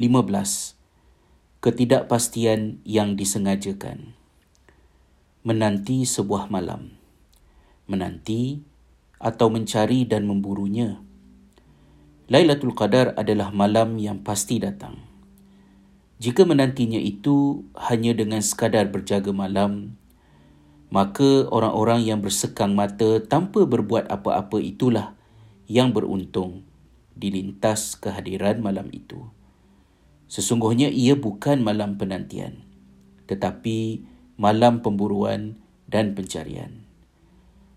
15. Ketidakpastian yang disengajakan. Menanti sebuah malam. Menanti atau mencari dan memburunya. Lailatul Qadar adalah malam yang pasti datang. Jika menantinya itu hanya dengan sekadar berjaga malam, maka orang-orang yang bersekang mata tanpa berbuat apa-apa itulah yang beruntung dilintas kehadiran malam itu. Sesungguhnya ia bukan malam penantian, tetapi malam pemburuan dan pencarian.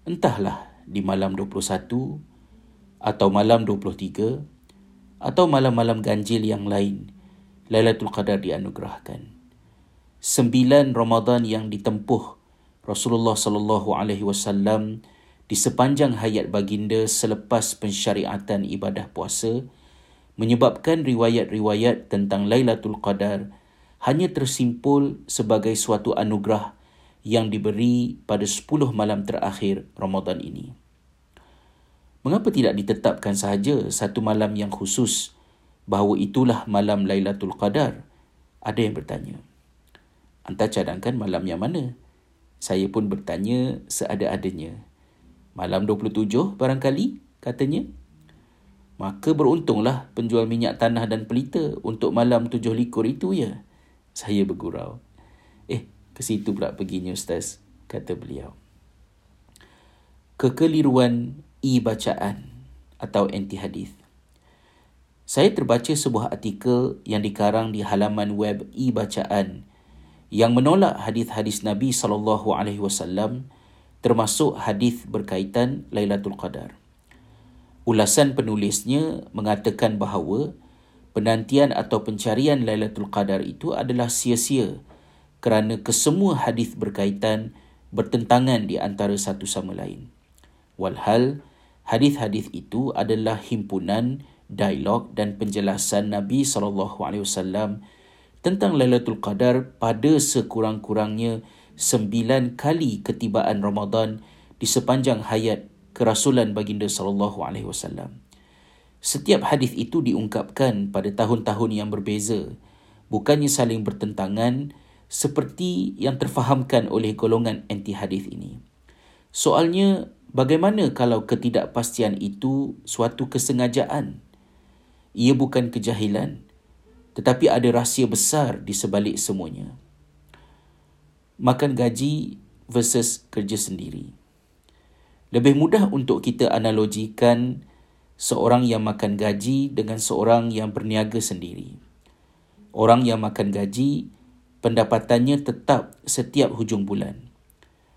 Entahlah di malam 21 atau malam 23 atau malam-malam ganjil yang lain, Lailatul Qadar dianugerahkan. Sembilan Ramadan yang ditempuh Rasulullah sallallahu alaihi wasallam di sepanjang hayat baginda selepas pensyariatan ibadah puasa menyebabkan riwayat-riwayat tentang Lailatul Qadar hanya tersimpul sebagai suatu anugerah yang diberi pada 10 malam terakhir Ramadan ini. Mengapa tidak ditetapkan sahaja satu malam yang khusus bahawa itulah malam Lailatul Qadar? Ada yang bertanya. Anta cadangkan malam yang mana? Saya pun bertanya seada-adanya. Malam 27 barangkali, katanya. Maka beruntunglah penjual minyak tanah dan pelita untuk malam tujuh likur itu ya. Saya bergurau. Eh, ke situ pula perginya Ustaz, kata beliau. Kekeliruan e-bacaan atau anti hadis. Saya terbaca sebuah artikel yang dikarang di halaman web e-bacaan yang menolak hadis-hadis Nabi sallallahu alaihi wasallam termasuk hadis berkaitan Lailatul Qadar. Ulasan penulisnya mengatakan bahawa penantian atau pencarian Lailatul Qadar itu adalah sia-sia kerana kesemua hadis berkaitan bertentangan di antara satu sama lain. Walhal hadis-hadis itu adalah himpunan dialog dan penjelasan Nabi sallallahu alaihi wasallam tentang Lailatul Qadar pada sekurang-kurangnya sembilan kali ketibaan Ramadan di sepanjang hayat kerasulan baginda sallallahu alaihi wasallam. Setiap hadis itu diungkapkan pada tahun-tahun yang berbeza, bukannya saling bertentangan seperti yang terfahamkan oleh golongan anti hadis ini. Soalnya, bagaimana kalau ketidakpastian itu suatu kesengajaan? Ia bukan kejahilan, tetapi ada rahsia besar di sebalik semuanya. Makan gaji versus kerja sendiri. Lebih mudah untuk kita analogikan seorang yang makan gaji dengan seorang yang berniaga sendiri. Orang yang makan gaji, pendapatannya tetap setiap hujung bulan.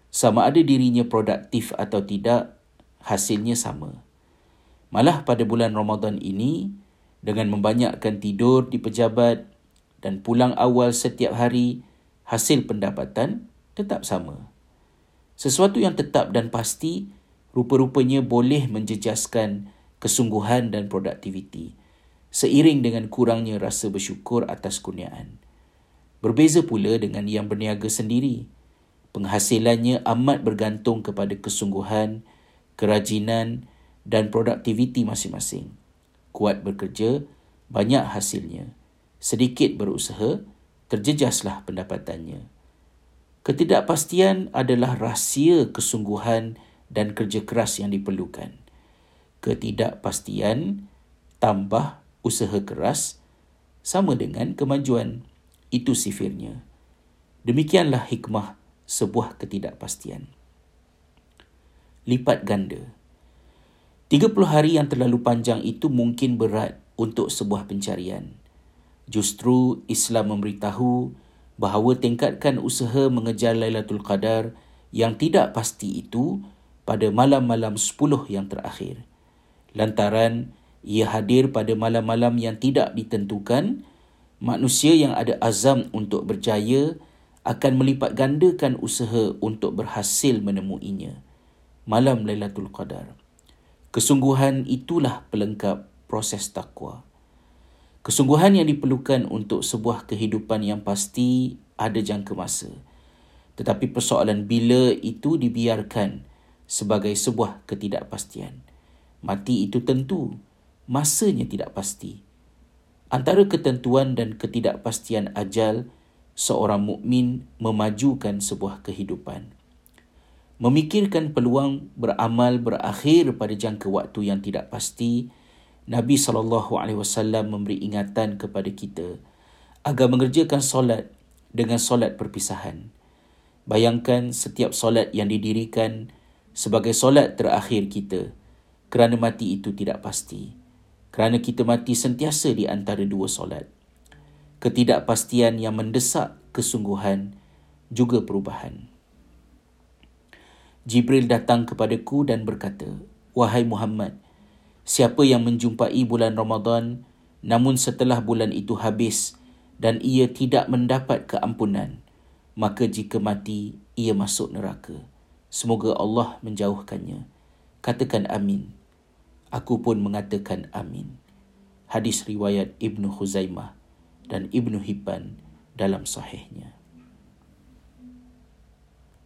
Sama ada dirinya produktif atau tidak, hasilnya sama. Malah pada bulan Ramadan ini, dengan membanyakkan tidur di pejabat dan pulang awal setiap hari, hasil pendapatan tetap sama. Sesuatu yang tetap dan pasti rupa-rupanya boleh menjejaskan kesungguhan dan produktiviti seiring dengan kurangnya rasa bersyukur atas kurniaan. Berbeza pula dengan yang berniaga sendiri. Penghasilannya amat bergantung kepada kesungguhan, kerajinan dan produktiviti masing-masing kuat bekerja, banyak hasilnya. Sedikit berusaha, terjejaslah pendapatannya. Ketidakpastian adalah rahsia kesungguhan dan kerja keras yang diperlukan. Ketidakpastian tambah usaha keras sama dengan kemajuan. Itu sifirnya. Demikianlah hikmah sebuah ketidakpastian. Lipat ganda. 30 hari yang terlalu panjang itu mungkin berat untuk sebuah pencarian. Justru Islam memberitahu bahawa tingkatkan usaha mengejar Lailatul Qadar yang tidak pasti itu pada malam-malam 10 yang terakhir. Lantaran ia hadir pada malam-malam yang tidak ditentukan, manusia yang ada azam untuk berjaya akan melipat gandakan usaha untuk berhasil menemuinya. Malam Lailatul Qadar. Kesungguhan itulah pelengkap proses takwa. Kesungguhan yang diperlukan untuk sebuah kehidupan yang pasti ada jangka masa. Tetapi persoalan bila itu dibiarkan sebagai sebuah ketidakpastian. Mati itu tentu, masanya tidak pasti. Antara ketentuan dan ketidakpastian ajal seorang mukmin memajukan sebuah kehidupan. Memikirkan peluang beramal berakhir pada jangka waktu yang tidak pasti, Nabi SAW memberi ingatan kepada kita agar mengerjakan solat dengan solat perpisahan. Bayangkan setiap solat yang didirikan sebagai solat terakhir kita kerana mati itu tidak pasti kerana kita mati sentiasa di antara dua solat. Ketidakpastian yang mendesak kesungguhan juga perubahan. Jibril datang kepadaku dan berkata, Wahai Muhammad, siapa yang menjumpai bulan Ramadan namun setelah bulan itu habis dan ia tidak mendapat keampunan, maka jika mati, ia masuk neraka. Semoga Allah menjauhkannya. Katakan amin aku pun mengatakan amin. Hadis riwayat Ibnu Huzaimah dan Ibnu Hibban dalam sahihnya.